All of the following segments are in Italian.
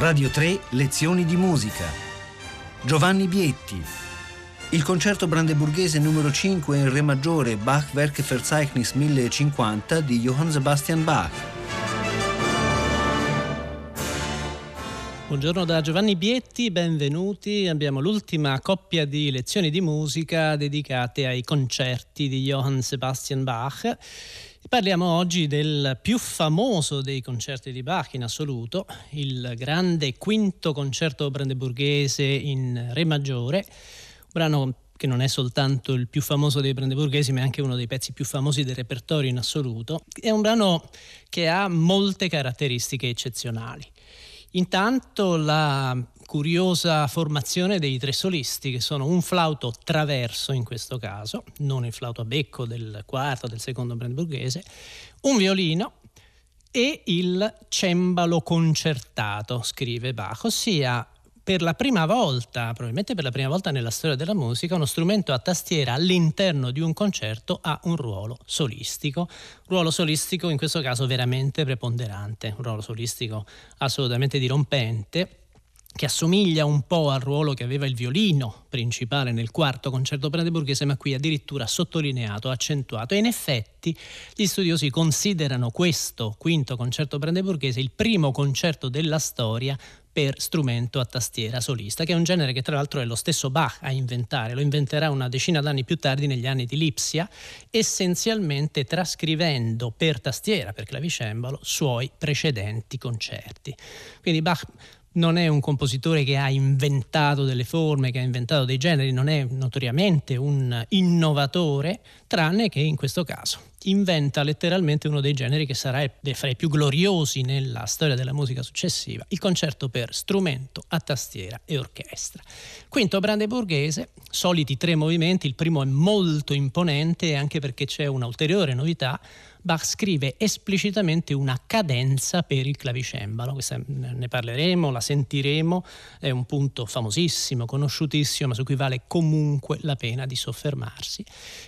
Radio 3 Lezioni di musica. Giovanni Bietti. Il concerto brandeburghese numero 5 in Re maggiore Bach Werkverzeichnis 1050 di Johann Sebastian Bach. Buongiorno da Giovanni Bietti, benvenuti. Abbiamo l'ultima coppia di lezioni di musica dedicate ai concerti di Johann Sebastian Bach. Parliamo oggi del più famoso dei concerti di Bach in assoluto, il grande quinto concerto brandeburghese in Re maggiore, un brano che non è soltanto il più famoso dei brandeburghesi, ma è anche uno dei pezzi più famosi del repertorio in assoluto. È un brano che ha molte caratteristiche eccezionali. Intanto la curiosa formazione dei tre solisti, che sono un flauto traverso in questo caso, non il flauto a becco del quarto, del secondo brandeburghese, un violino e il cembalo concertato, scrive Bach, ossia per la prima volta, probabilmente per la prima volta nella storia della musica, uno strumento a tastiera all'interno di un concerto ha un ruolo solistico. Ruolo solistico in questo caso veramente preponderante, un ruolo solistico assolutamente dirompente che assomiglia un po' al ruolo che aveva il violino principale nel quarto concerto brandeburghese, ma qui addirittura sottolineato, accentuato. E in effetti gli studiosi considerano questo quinto concerto brandeburghese il primo concerto della storia per strumento a tastiera solista, che è un genere che tra l'altro è lo stesso Bach a inventare, lo inventerà una decina d'anni più tardi negli anni di Lipsia, essenzialmente trascrivendo per tastiera, per clavicembalo, suoi precedenti concerti. Quindi Bach non è un compositore che ha inventato delle forme, che ha inventato dei generi, non è notoriamente un innovatore, tranne che in questo caso inventa letteralmente uno dei generi che sarà fra i più gloriosi nella storia della musica successiva, il concerto per strumento a tastiera e orchestra. Quinto brandeburghese, soliti tre movimenti, il primo è molto imponente anche perché c'è un'ulteriore novità, Bach scrive esplicitamente una cadenza per il clavicembalo, Questa ne parleremo, la sentiremo, è un punto famosissimo, conosciutissimo, ma su cui vale comunque la pena di soffermarsi.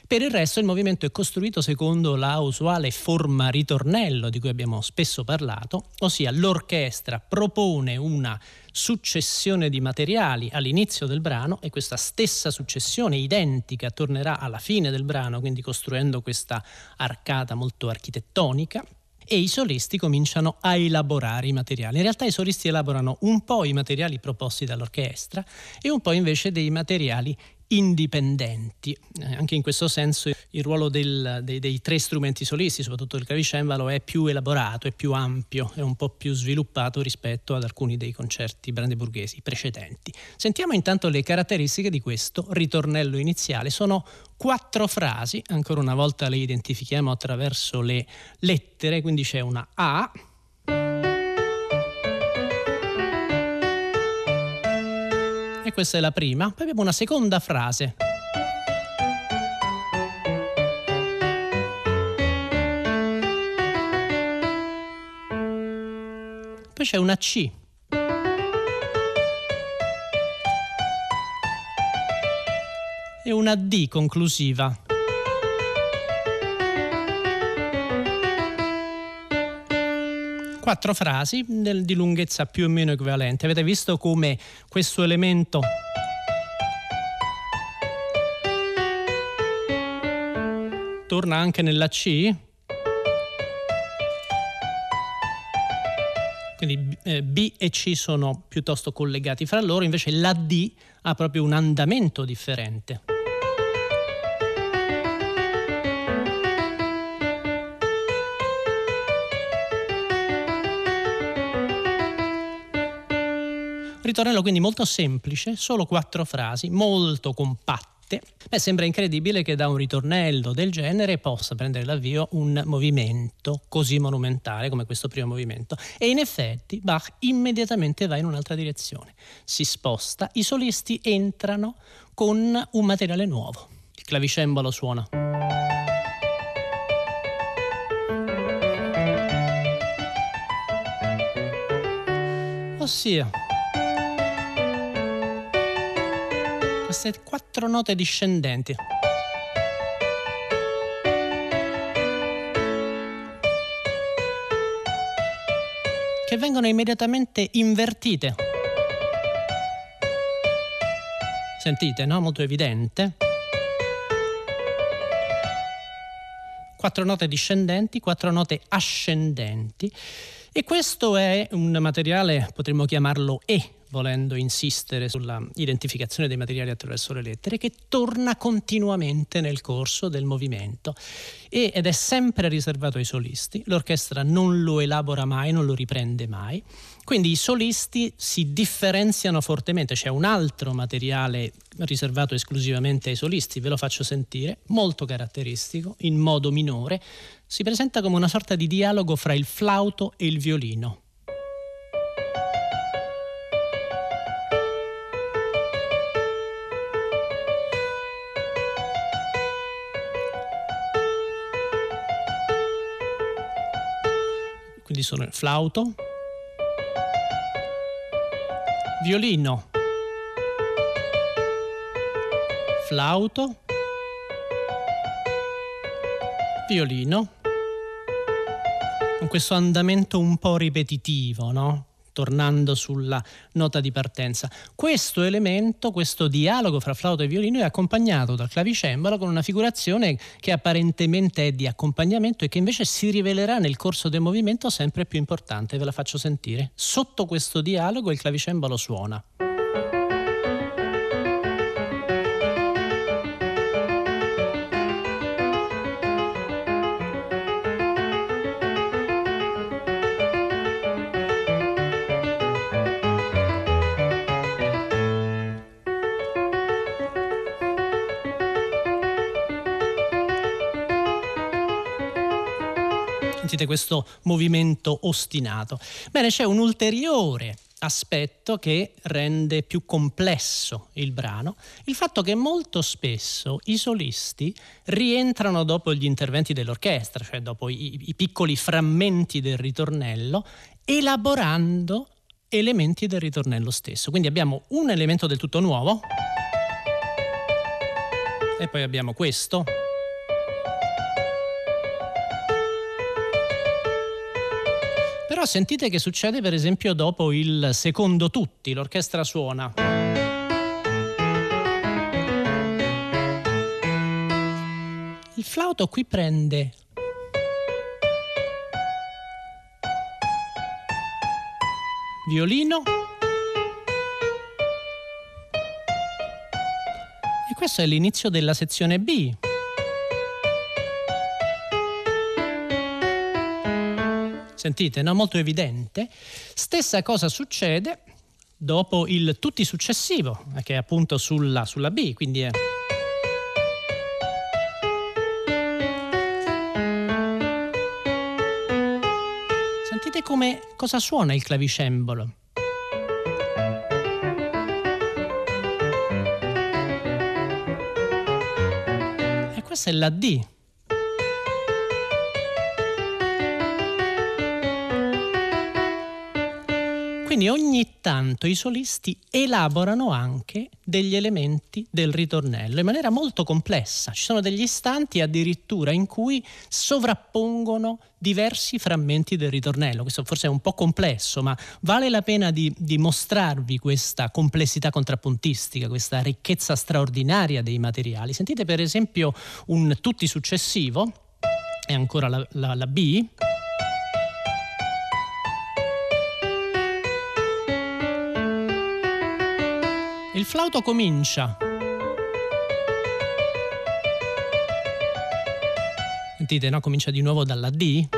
Per il resto il movimento è costruito secondo la usuale forma ritornello di cui abbiamo spesso parlato, ossia l'orchestra propone una successione di materiali all'inizio del brano e questa stessa successione identica tornerà alla fine del brano, quindi costruendo questa arcata molto architettonica e i solisti cominciano a elaborare i materiali. In realtà i solisti elaborano un po' i materiali proposti dall'orchestra e un po' invece dei materiali indipendenti. Eh, anche in questo senso il ruolo del, dei, dei, tre strumenti solisti, soprattutto il clavicembalo, è più elaborato, è più ampio, è un po' più sviluppato rispetto ad alcuni dei concerti brandeburghesi precedenti. Sentiamo intanto le caratteristiche di questo ritornello iniziale. Sono quattro frasi, ancora una volta le identifichiamo attraverso le lettere, quindi c'è una A Questa è la prima. Poi abbiamo una seconda frase. Poi c'è una C. E una D conclusiva. Quattro frasi di lunghezza più o meno equivalente. Avete visto come questo elemento torna anche nella C? Quindi eh, B e C sono piuttosto collegati fra loro, invece la D ha proprio un andamento differente. Ritornello quindi molto semplice, solo quattro frasi, molto compatte. Beh, sembra incredibile che da un ritornello del genere possa prendere l'avvio un movimento così monumentale come questo primo movimento. E in effetti Bach immediatamente va in un'altra direzione. Si sposta, i solisti entrano con un materiale nuovo. Il clavicembalo suona. Ossia, queste quattro note discendenti. che vengono immediatamente invertite. Sentite, no? Molto evidente. Quattro note discendenti, quattro note ascendenti. E questo è un materiale, potremmo chiamarlo E, volendo insistere sulla identificazione dei materiali attraverso le lettere, che torna continuamente nel corso del movimento ed è sempre riservato ai solisti. L'orchestra non lo elabora mai, non lo riprende mai. Quindi i solisti si differenziano fortemente, c'è un altro materiale riservato esclusivamente ai solisti, ve lo faccio sentire, molto caratteristico, in modo minore, si presenta come una sorta di dialogo fra il flauto e il violino. Quindi sono il flauto, violino, flauto, violino, con questo andamento un po' ripetitivo, no? Tornando sulla nota di partenza. Questo elemento, questo dialogo fra flauto e violino è accompagnato dal clavicembalo con una figurazione che apparentemente è di accompagnamento e che invece si rivelerà nel corso del movimento sempre più importante. Ve la faccio sentire. Sotto questo dialogo il clavicembalo suona. Sentite questo movimento ostinato. Bene, c'è un ulteriore aspetto che rende più complesso il brano, il fatto che molto spesso i solisti rientrano dopo gli interventi dell'orchestra, cioè dopo i, i piccoli frammenti del ritornello, elaborando elementi del ritornello stesso. Quindi abbiamo un elemento del tutto nuovo e poi abbiamo questo Però sentite che succede per esempio dopo il secondo tutti, l'orchestra suona. Il flauto qui prende violino e questo è l'inizio della sezione B. Sentite, no? molto evidente. Stessa cosa succede dopo il tutti successivo, che è appunto sulla, sulla B, quindi è... Sentite come cosa suona il clavicembalo. E questa è la D. Quindi ogni tanto i solisti elaborano anche degli elementi del ritornello in maniera molto complessa. Ci sono degli istanti addirittura in cui sovrappongono diversi frammenti del ritornello. Questo forse è un po' complesso, ma vale la pena di, di mostrarvi questa complessità contrappuntistica, questa ricchezza straordinaria dei materiali. Sentite per esempio un tutti successivo, è ancora la, la, la B. Il flauto comincia. Sentite, no? Comincia di nuovo dalla D,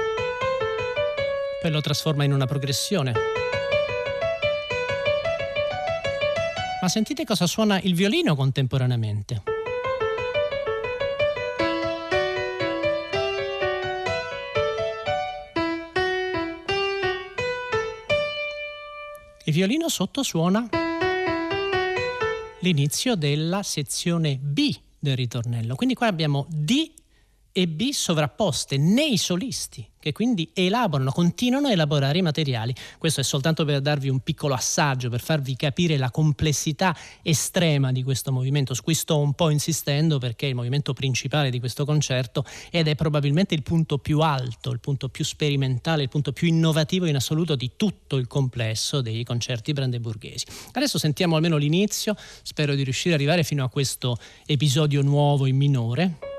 poi lo trasforma in una progressione. Ma sentite cosa suona il violino contemporaneamente. Il violino sotto suona l'inizio della sezione B del ritornello. Quindi qua abbiamo D e B sovrapposte nei solisti che quindi elaborano, continuano a elaborare i materiali. Questo è soltanto per darvi un piccolo assaggio, per farvi capire la complessità estrema di questo movimento, su cui sto un po' insistendo perché è il movimento principale di questo concerto ed è probabilmente il punto più alto, il punto più sperimentale, il punto più innovativo in assoluto di tutto il complesso dei concerti brandeburghesi. Adesso sentiamo almeno l'inizio, spero di riuscire ad arrivare fino a questo episodio nuovo in minore.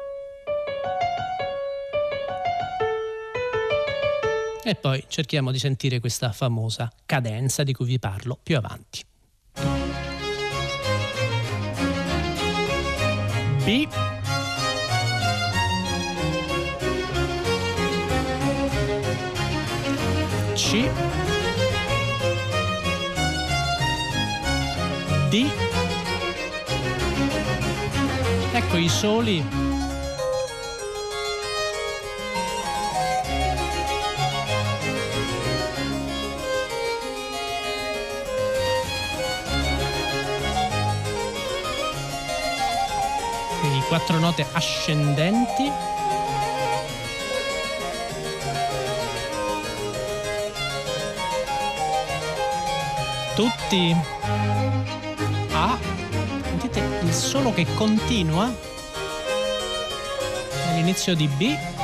E poi cerchiamo di sentire questa famosa cadenza di cui vi parlo più avanti. B. C. D. Ecco i soli quattro note ascendenti. Tutti A. Sentite il solo che continua all'inizio di B.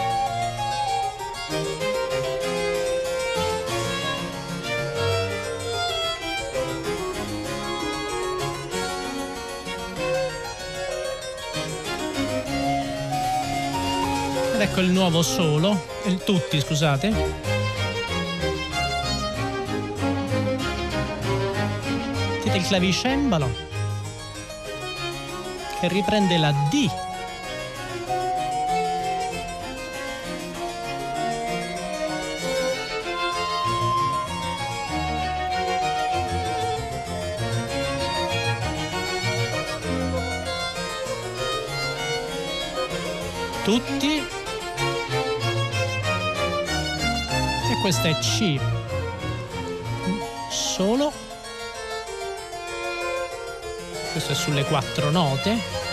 il nuovo solo, tutti scusate. Sentite il clavicembalo che riprende la D. Tutti questa è C. Solo. Questo è sulle quattro note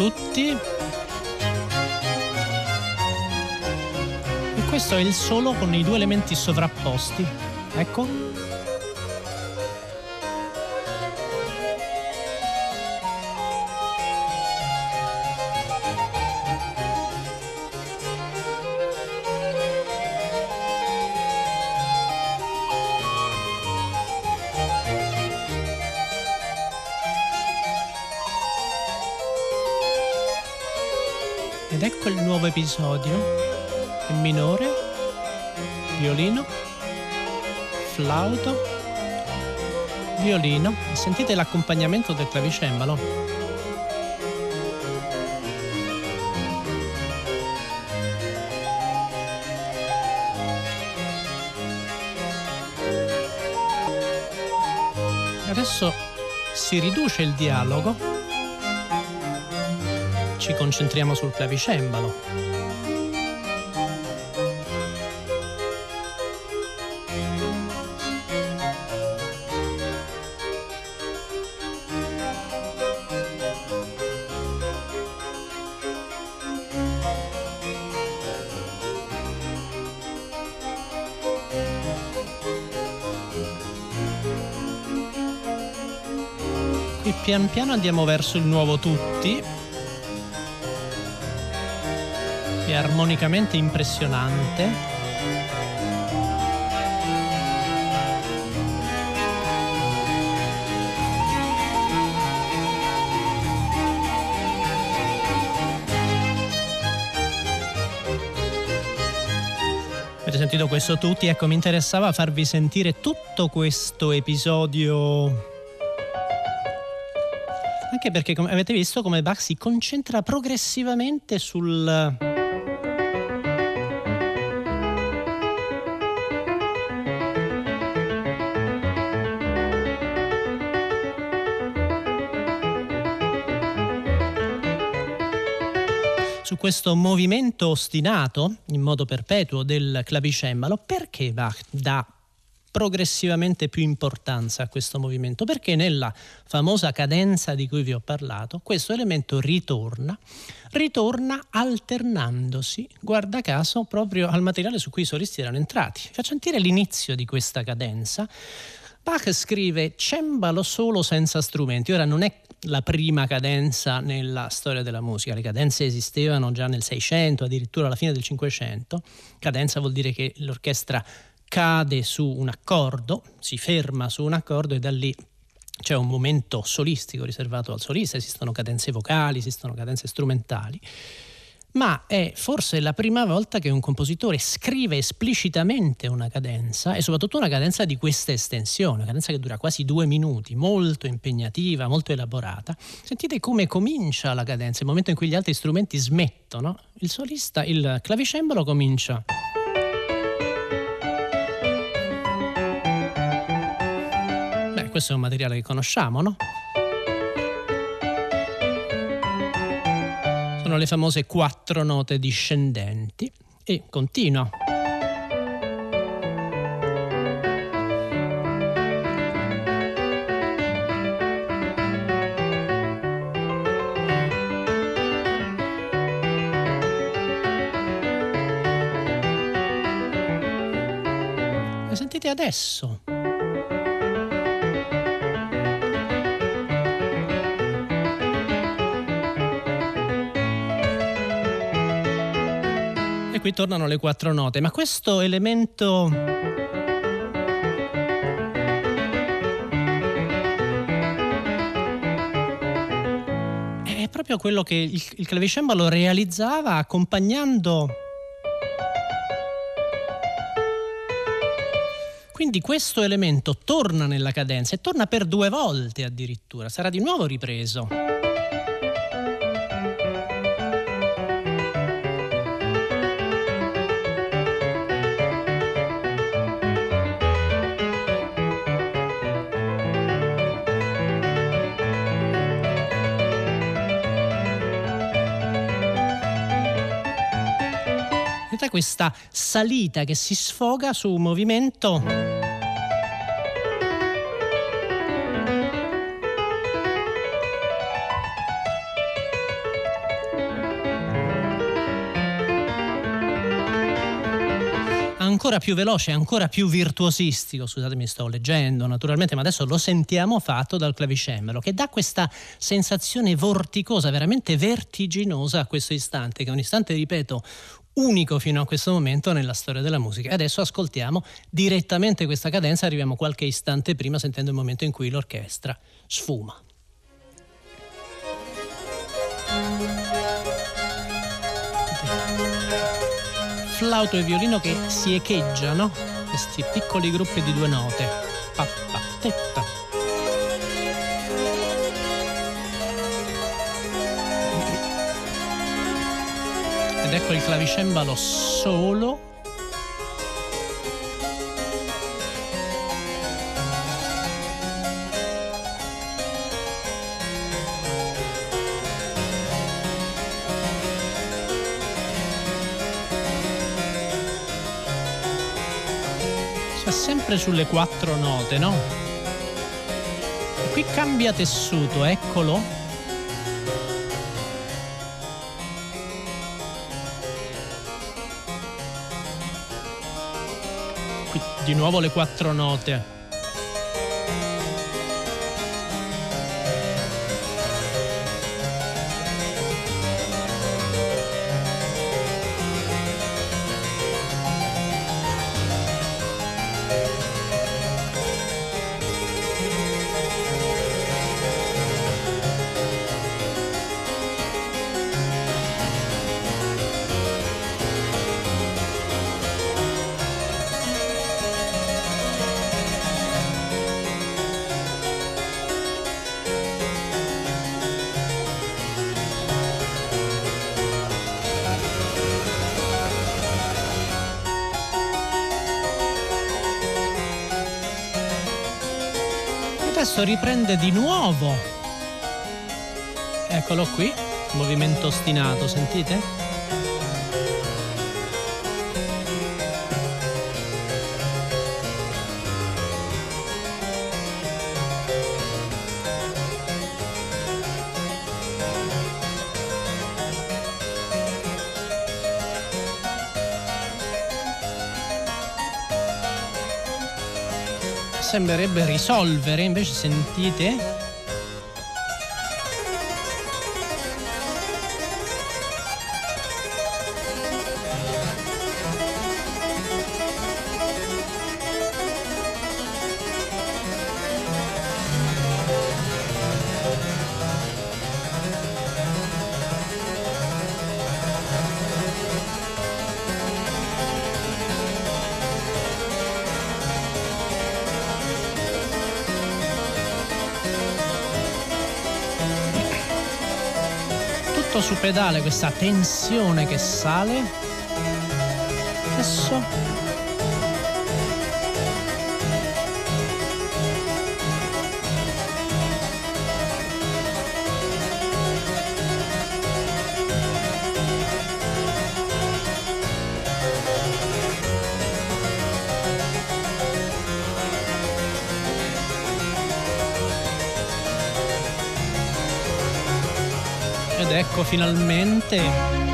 tutti. E questo è il solo con i due elementi sovrapposti. Ecco. Episodio in minore, violino, flauto, violino. Sentite l'accompagnamento del clavicembalo? Adesso si riduce il dialogo ci concentriamo sul clavicembalo. Pian piano andiamo verso il nuovo tutti è armonicamente impressionante. Avete sentito questo tutti? Ecco, mi interessava farvi sentire tutto questo episodio anche perché come avete visto come Bach si concentra progressivamente sul questo movimento ostinato in modo perpetuo del clavicembalo, perché Bach dà progressivamente più importanza a questo movimento? Perché nella famosa cadenza di cui vi ho parlato, questo elemento ritorna, ritorna alternandosi, guarda caso, proprio al materiale su cui i solisti erano entrati. Faccio sentire l'inizio di questa cadenza. Bach scrive cembalo solo senza strumenti. Ora non è la prima cadenza nella storia della musica, le cadenze esistevano già nel 600, addirittura alla fine del 500. Cadenza vuol dire che l'orchestra cade su un accordo, si ferma su un accordo e da lì c'è un momento solistico riservato al solista, esistono cadenze vocali, esistono cadenze strumentali, ma è forse la prima volta che un compositore scrive esplicitamente una cadenza e soprattutto una cadenza di questa estensione, una cadenza che dura quasi due minuti, molto impegnativa, molto elaborata. Sentite come comincia la cadenza, il momento in cui gli altri strumenti smettono, il solista, il clavicembalo comincia. questo è un materiale che conosciamo, no? Sono le famose quattro note discendenti e continua. sentite adesso. Qui tornano le quattro note, ma questo elemento... È proprio quello che il, il clavicembalo realizzava accompagnando Quindi questo elemento torna nella cadenza e torna per due volte addirittura, sarà di nuovo ripreso. Questa salita che si sfoga su un movimento ancora più veloce, ancora più virtuosistico, scusatemi sto leggendo naturalmente, ma adesso lo sentiamo fatto dal clavicembalo, che dà questa sensazione vorticosa, veramente vertiginosa a questo istante, che è un istante, ripeto, unico fino a questo momento nella storia della musica. Adesso ascoltiamo direttamente questa cadenza, arriviamo qualche istante prima sentendo il momento in cui l'orchestra sfuma. Flauto e violino che si echeggiano, questi piccoli gruppi di due note. Pa, pa, tetta. Ed ecco il clavicembalo solo sempre sulle quattro note, no? E qui cambia tessuto, eccolo. Di nuovo le quattro note. Adesso riprende di nuovo. Eccolo qui, movimento ostinato, sentite? Sembrerebbe risolvere, invece sentite su pedale questa tensione che sale. Adesso Ed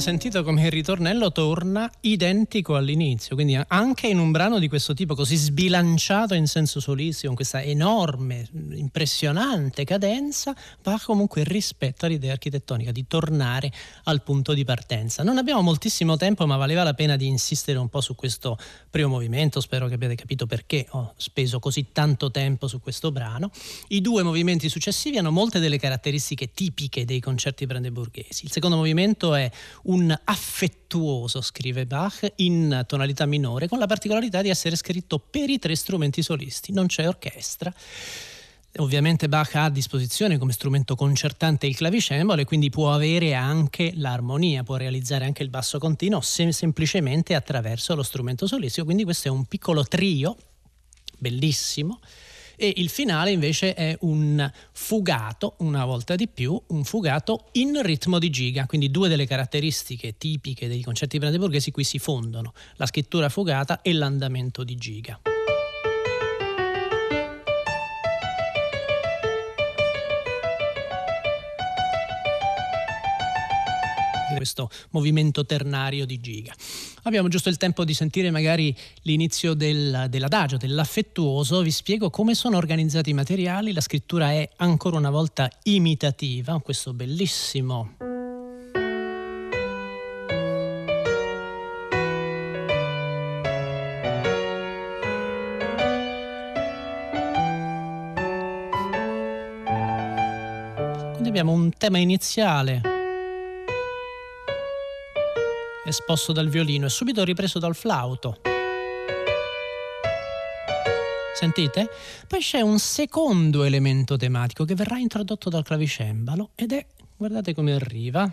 finalmente sentito come il ritornello torna identico all'inizio, quindi anche in un brano di questo tipo così sbilanciato in senso solissimo, con questa enorme, impressionante cadenza, Bach comunque rispetta l'idea architettonica di tornare al punto di partenza. Non abbiamo moltissimo tempo, ma valeva la pena di insistere un po' su questo primo movimento, spero che abbiate capito perché ho speso così tanto tempo su questo brano. I due movimenti successivi hanno molte delle caratteristiche tipiche dei concerti brandeburghesi. Il secondo movimento è un affettuoso, scrive Bach, in tonalità minore, con la particolarità di essere scritto per i tre strumenti solisti, non c'è orchestra. Ovviamente Bach ha a disposizione come strumento concertante il clavicembalo e quindi può avere anche l'armonia, può realizzare anche il basso continuo sem- semplicemente attraverso lo strumento solistico, quindi questo è un piccolo trio bellissimo e il finale invece è un fugato, una volta di più, un fugato in ritmo di giga, quindi due delle caratteristiche tipiche dei concerti brandeburghesi qui si fondono, la scrittura fugata e l'andamento di giga. Questo movimento ternario di giga. Abbiamo giusto il tempo di sentire magari l'inizio del, dell'adagio, dell'affettuoso, vi spiego come sono organizzati i materiali, la scrittura è ancora una volta imitativa, questo bellissimo abbiamo un tema iniziale esposto dal violino e subito ripreso dal flauto. Sentite? Poi c'è un secondo elemento tematico che verrà introdotto dal clavicembalo ed è, guardate come arriva.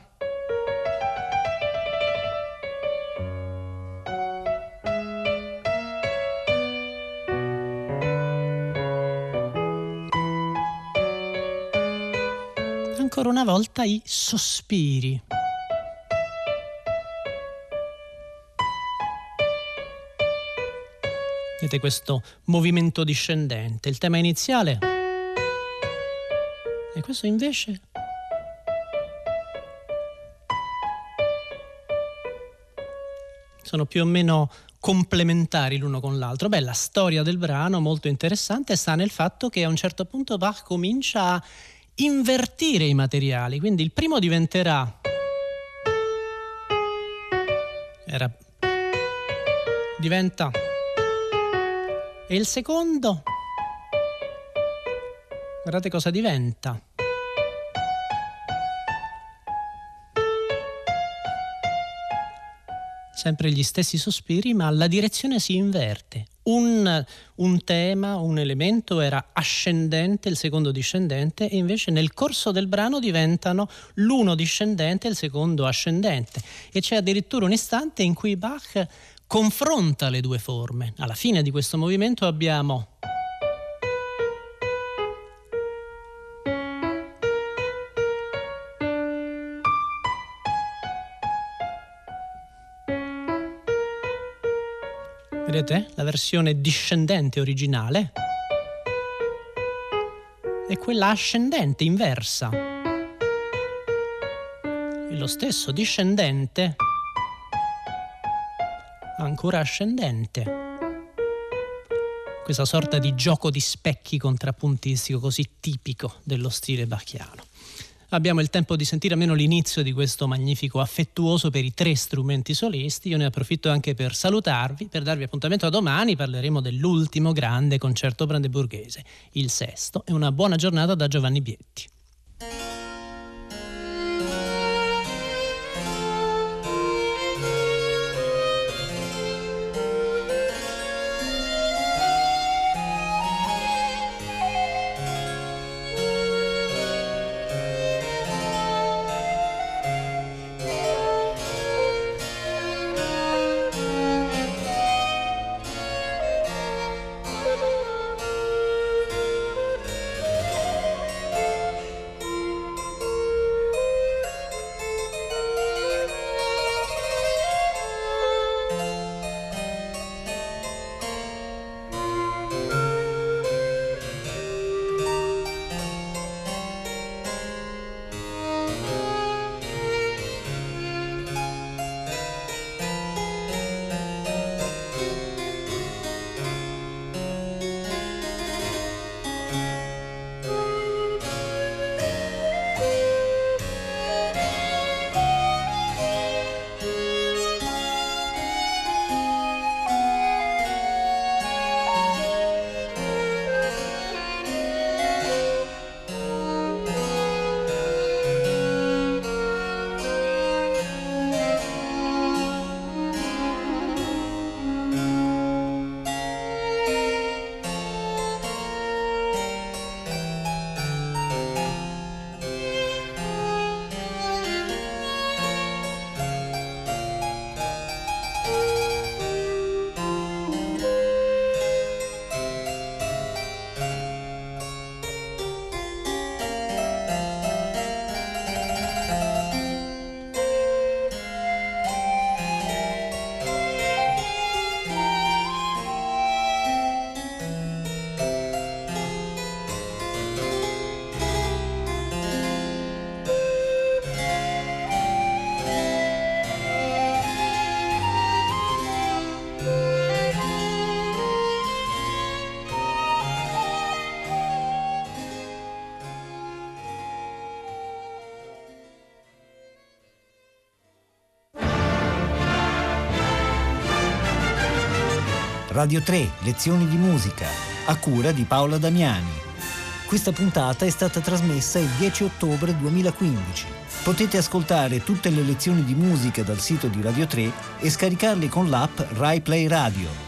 Ancora una volta i sospiri. Vedete questo movimento discendente. Il tema iniziale. E questo invece... Sono più o meno complementari l'uno con l'altro. Beh, la storia del brano, molto interessante, sta nel fatto che a un certo punto Bach comincia a invertire i materiali. Quindi il primo diventerà... Era... diventa e il secondo? Guardate cosa diventa. Sempre gli stessi sospiri, ma la direzione si inverte. Un, un, tema, un elemento era ascendente, il secondo discendente, e invece nel corso del brano diventano l'uno discendente e il secondo ascendente. E c'è addirittura un istante in cui Bach confronta le due forme. Alla fine di questo movimento abbiamo Vedete? La versione discendente originale e quella ascendente inversa. E lo stesso discendente ancora ascendente. Questa sorta di gioco di specchi contrappuntistico così tipico dello stile bacchiano. Abbiamo il tempo di sentire almeno l'inizio di questo magnifico affettuoso per i tre strumenti solisti. Io ne approfitto anche per salutarvi, per darvi appuntamento a domani. Parleremo dell'ultimo grande concerto brandeburghese, il sesto, e una buona giornata da Giovanni Bietti. Radio 3, lezioni di musica, a cura di Paola Damiani. Questa puntata è stata trasmessa il 10 ottobre 2015. Potete ascoltare tutte le lezioni di musica dal sito di Radio 3 e scaricarle con l'app Rai Play Radio.